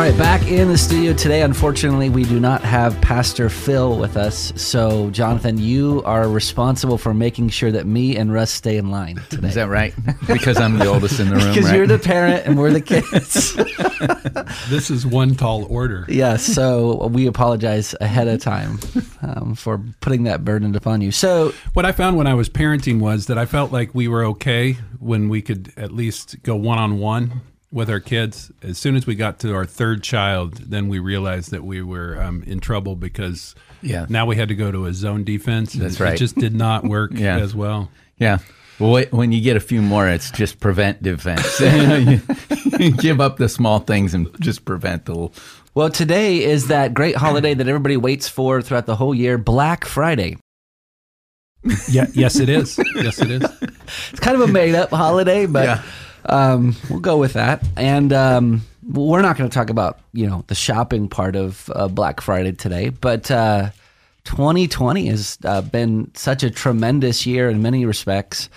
All right, back in the studio today. Unfortunately, we do not have Pastor Phil with us. So, Jonathan, you are responsible for making sure that me and Russ stay in line today. Is that right? Because I'm the oldest in the room, Because right? you're the parent and we're the kids. This is one tall order. yes, so we apologize ahead of time um, for putting that burden upon you. So, What I found when I was parenting was that I felt like we were okay when we could at least go one on one with our kids. As soon as we got to our third child, then we realized that we were um, in trouble because Yeah. now we had to go to a zone defense. and That's right. It just did not work Yeah. as well. yeah. Well, when you get a few more, it's just prevent defense. you, you give up the small things and just prevent the. little- well, today is that great holiday that everybody waits for throughout the whole year, Black Friday. Yeah. Yes, it is. Yes, it is. It's kind of a made up holiday, but Yeah. Um, we'll go with that. And um, we're not going to talk about you know the shopping part of uh, Black Friday today, but uh, 2020 has uh, been such a tremendous year in many respects.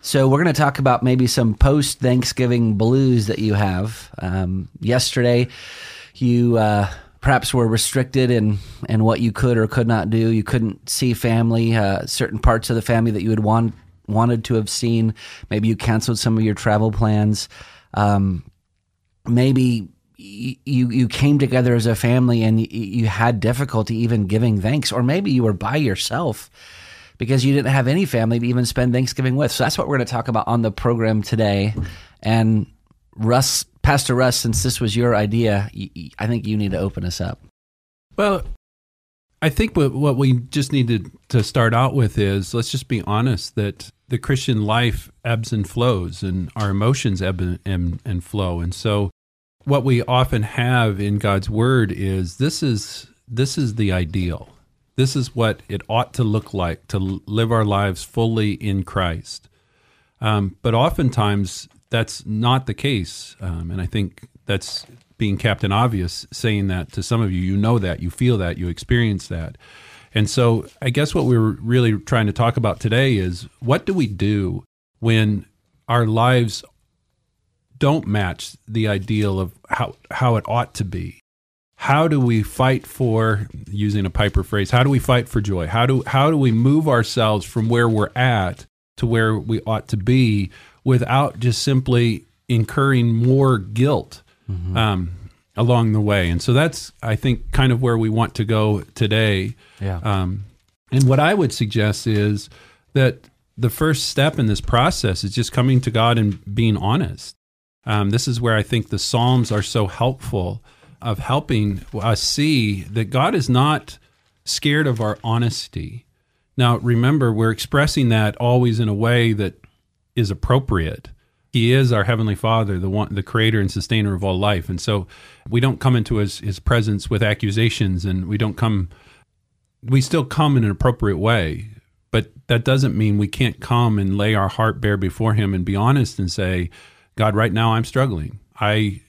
So we're going to talk about maybe some post Thanksgiving blues that you have. Um, yesterday, you uh, perhaps were restricted in in what you could or could not do. You couldn't see family, uh, certain parts of the family that you would want, wanted to have seen. Maybe you canceled some of your travel plans. Um, maybe you you came together as a family and y- you had difficulty even giving thanks, or maybe you were by yourself because you didn't have any family to even spend Thanksgiving with. So that's what we're going to talk about on the program today. And Russ, Pastor Russ, since this was your idea, I think you need to open us up. Well, I think what, what we just need to, to start out with is let's just be honest that the Christian life ebbs and flows and our emotions ebb and, and, and flow. And so what we often have in God's word is this is this is the ideal. This is what it ought to look like to live our lives fully in Christ. Um, but oftentimes that's not the case. Um, and I think that's being Captain Obvious saying that to some of you. You know that, you feel that, you experience that. And so I guess what we're really trying to talk about today is what do we do when our lives don't match the ideal of how, how it ought to be? How do we fight for using a Piper phrase? How do we fight for joy? How do how do we move ourselves from where we're at to where we ought to be without just simply incurring more guilt um, along the way? And so that's I think kind of where we want to go today. Yeah. Um, and what I would suggest is that the first step in this process is just coming to God and being honest. Um, this is where I think the Psalms are so helpful of helping us see that God is not scared of our honesty. Now, remember, we're expressing that always in a way that is appropriate. He is our heavenly Father, the one, the creator and sustainer of all life, and so we don't come into his, his presence with accusations, and we don't come. We still come in an appropriate way, but that doesn't mean we can't come and lay our heart bare before Him and be honest and say, God, right now I'm struggling. I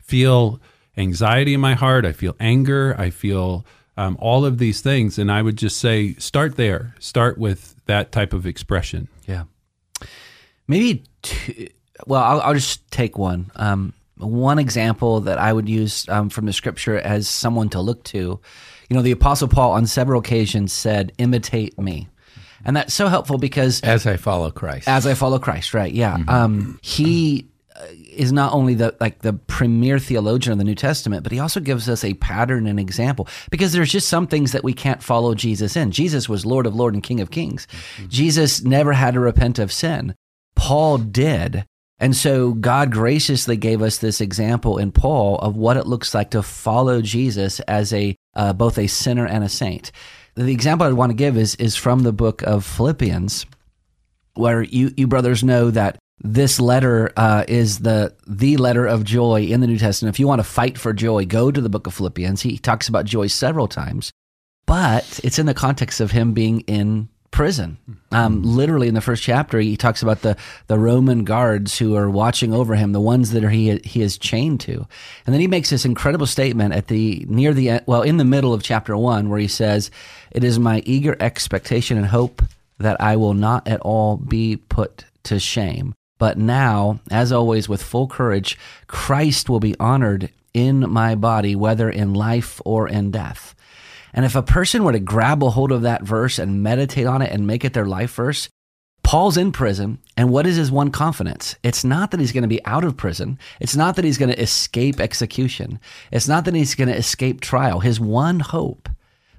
feel anxiety in my heart. I feel anger. I feel um, all of these things. And I would just say, start there. Start with that type of expression. Yeah. Maybe two, well, I'll, I'll just take one. Um, one example that I would use um, from the scripture as someone to look to. You know, the Apostle Paul on several occasions said, imitate me. And that's so helpful because As I follow Christ. as I follow Christ, right? Yeah. Um, he uh, is not only the like the premier theologian of the New Testament, but he also gives us a pattern and example because there's just some things that we can't follow Jesus in. Jesus was Lord of Lord and King of Kings. Jesus never had to repent of sin. Paul did. And so God graciously gave us this example in Paul of what it looks like to follow Jesus as a uh, both a sinner and a saint. The example I want to give is is from the book of Philippians, where you you brothers know that this letter uh, is the the letter of joy in the New Testament. If you want to fight for joy, go to the book of Philippians. He talks about joy several times, but it's in the context of him being in prison. Um, literally, in the first chapter, he talks about the the Roman guards who are watching over him, the ones that are he he is chained to, and then he makes this incredible statement at the near the end, well, in the middle of chapter one, where he says, "It is my eager expectation and hope that I will not at all be put to shame." But now, as always, with full courage, Christ will be honored in my body, whether in life or in death. And if a person were to grab a hold of that verse and meditate on it and make it their life verse, Paul's in prison, and what is his one confidence? It's not that he's going to be out of prison. It's not that he's going to escape execution. It's not that he's going to escape trial. His one hope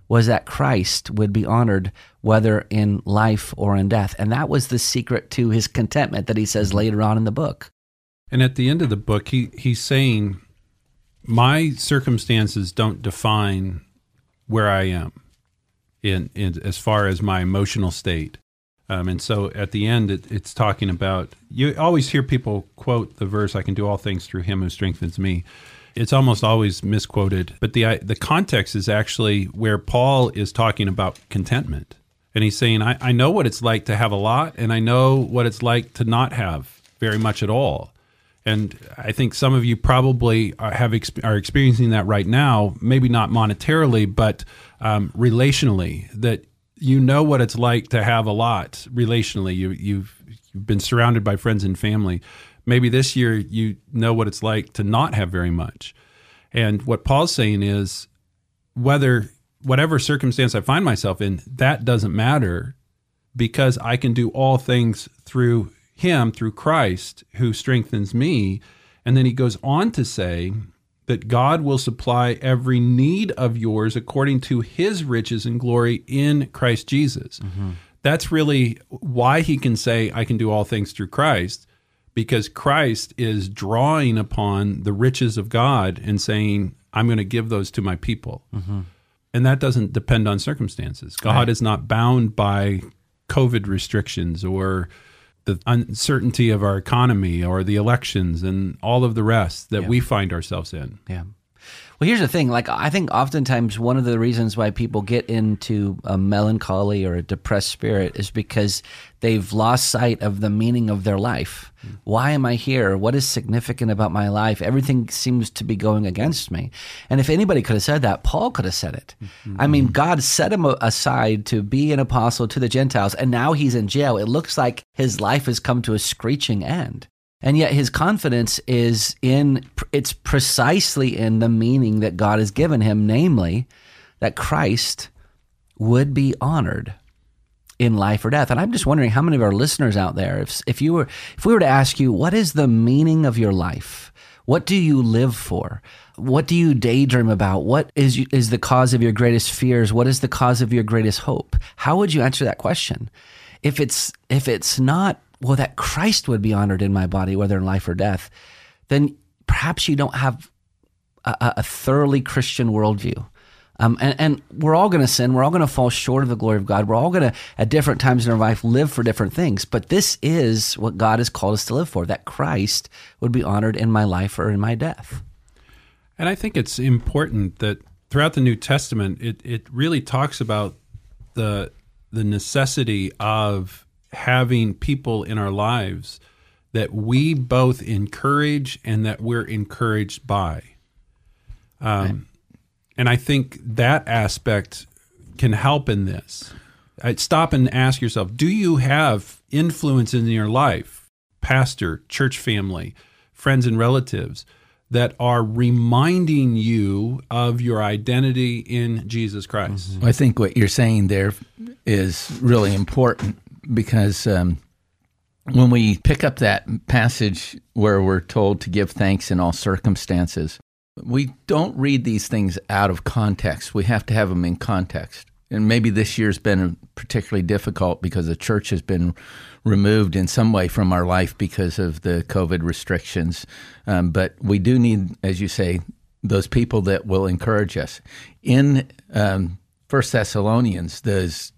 was that Christ would be honored whether in life or in death. And that was the secret to his contentment that he says later on in the book. And at the end of the book, he, he's saying, My circumstances don't define where I am in, in as far as my emotional state. Um, and so at the end, it, it's talking about you always hear people quote the verse, I can do all things through him who strengthens me. It's almost always misquoted, but the, the context is actually where Paul is talking about contentment. And he's saying, I, I know what it's like to have a lot, and I know what it's like to not have very much at all. And I think some of you probably are, have are experiencing that right now. Maybe not monetarily, but um, relationally. That you know what it's like to have a lot relationally. You, you've you've been surrounded by friends and family. Maybe this year you know what it's like to not have very much. And what Paul's saying is, whether whatever circumstance I find myself in, that doesn't matter because I can do all things through him through Christ who strengthens me. And then he goes on to say that God will supply every need of yours according to his riches and glory in Christ Jesus. Mm-hmm. That's really why he can say, I can do all things through Christ, because Christ is drawing upon the riches of God and saying, I'm going to give those to my people. Mm-hmm. And that doesn't depend on circumstances. God right. is not bound by COVID restrictions or the uncertainty of our economy or the elections and all of the rest that yeah. we find ourselves in. Yeah. Well, here's the thing. Like, I think oftentimes one of the reasons why people get into a melancholy or a depressed spirit is because they've lost sight of the meaning of their life. Mm. Why am I here? What is significant about my life? Everything seems to be going against me. And if anybody could have said that, Paul could have said it. Mm-hmm. I mean, God set him aside to be an apostle to the Gentiles, and now he's in jail. It looks like his life has come to a screeching end. And yet his confidence is in, it's precisely in the meaning that God has given him, namely that Christ would be honored in life or death. And I'm just wondering how many of our listeners out there, if, if you were, if we were to ask you, what is the meaning of your life? What do you live for? What do you daydream about? What is, is the cause of your greatest fears? What is the cause of your greatest hope? How would you answer that question? If it's, if it's not well, that Christ would be honored in my body, whether in life or death, then perhaps you don't have a, a thoroughly Christian worldview. Um, and, and, we're all going to sin. We're all going to fall short of the glory of God. We're all going to, at different times in our life, live for different things. But this is what God has called us to live for that Christ would be honored in my life or in my death. And I think it's important that throughout the New Testament, it, it really talks about the, the necessity of having people in our lives that we both encourage and that we're encouraged by. Um, right. And I think that aspect can help in this. I'd stop and ask yourself do you have influence in your life, pastor, church family, friends, and relatives? That are reminding you of your identity in Jesus Christ. Mm-hmm. I think what you're saying there is really important because um, when we pick up that passage where we're told to give thanks in all circumstances, we don't read these things out of context. We have to have them in context. and maybe this year's been particularly difficult because the church has been removed in some way from our life because of the COVID restrictions. Um, but we do need, as you say, those people that will encourage us. In um, First Thessalonians, there's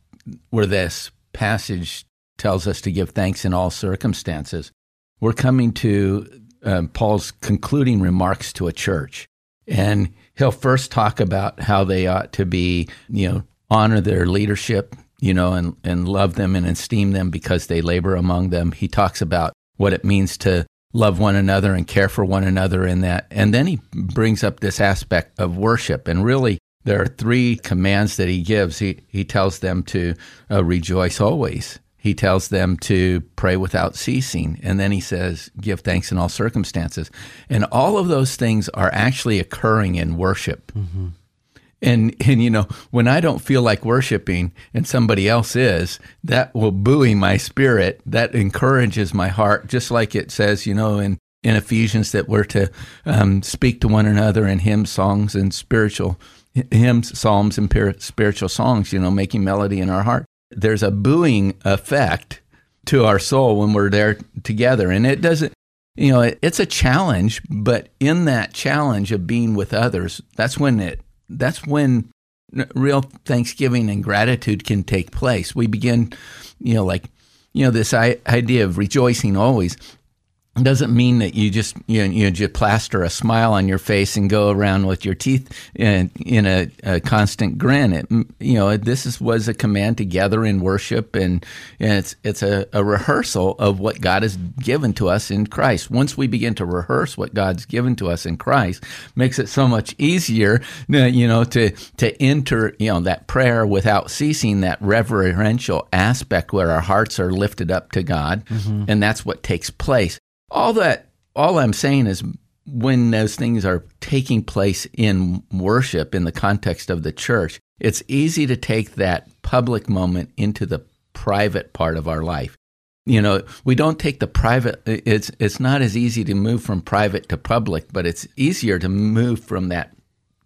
where this passage tells us to give thanks in all circumstances. We're coming to um, Paul's concluding remarks to a church, and he'll first talk about how they ought to be, you know, honor their leadership, you know, and, and love them and esteem them because they labor among them. He talks about what it means to love one another and care for one another in that. And then he brings up this aspect of worship. And really, there are three commands that he gives. He, he tells them to uh, rejoice always. He tells them to pray without ceasing. And then he says, give thanks in all circumstances. And all of those things are actually occurring in worship. Mm-hmm. And and you know, when I don't feel like worshiping and somebody else is, that will buoy my spirit. That encourages my heart, just like it says, you know, in in Ephesians that we're to um, speak to one another in hymns, songs, and spiritual hymns, psalms, and spiritual songs. You know, making melody in our heart. There's a buoying effect to our soul when we're there together, and it doesn't. You know, it, it's a challenge, but in that challenge of being with others, that's when it that's when real thanksgiving and gratitude can take place. We begin, you know, like, you know, this idea of rejoicing always doesn't mean that you just you know, you just plaster a smile on your face and go around with your teeth in, in a, a, constant grin. It, you know, this is, was a command to gather in worship, and, and it's it's a, a, rehearsal of what God has given to us in Christ. Once we begin to rehearse what God's given to us in Christ, makes it so much easier, you know, to to enter you know that prayer without ceasing, that reverential aspect where our hearts are lifted up to God, mm-hmm. and that's what takes place all that, all I'm saying is when those things are taking place in worship in the context of the church, it's easy to take that public moment into the private part of our life. You know, we don't take the private it's it's not as easy to move from private to public, but it's easier to move from that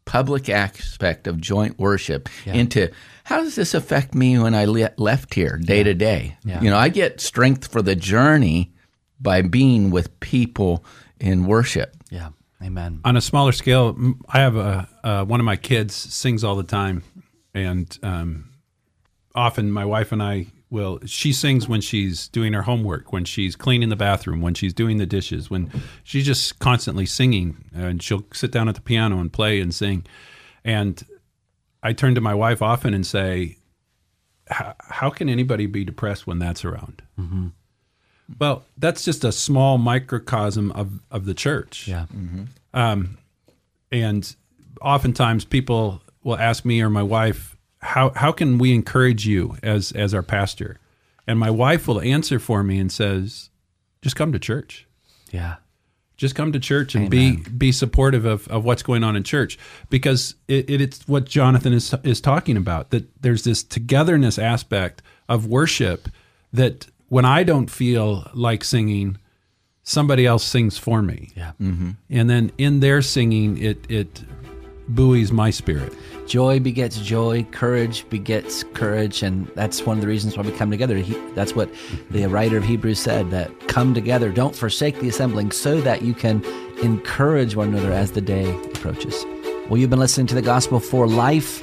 public aspect of joint worship yeah. into how does this affect me when I le- left here day yeah. to day? You know, I get strength for the journey by being with people in worship. Yeah. Amen. On a smaller scale, I have a uh, one of my kids sings all the time, and um, often my wife and I will. She sings when she's doing her homework, when she's cleaning the bathroom, when she's doing the dishes, when she's just constantly singing, and she'll sit down at the piano and play and sing. And I turn to my wife often and say, "How can anybody be depressed when that's around?" Mm-hmm well, that's just a small microcosm of, of the church. Yeah. Mm-hmm. Um, and oftentimes people will ask me or my wife, how, how can we encourage you as, as our pastor? And my wife will answer for me and says, just come to church. Yeah. Just come to church and Amen. be be supportive of, of what's going on in church because it, it, it's what Jonathan is is talking about that there's this togetherness aspect of worship that when I don't feel like singing, somebody else sings for me. Yeah. Mm-hmm. And then in their singing, it it buoys my spirit. Joy begets joy, courage begets courage, and that's one of the reasons why we come together. He, that's what the writer of Hebrews said that come together, don't forsake the assembling, so that you can encourage one another as the day approaches. Well, you've been listening to the Gospel for Life.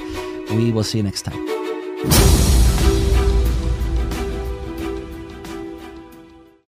We will see you next time.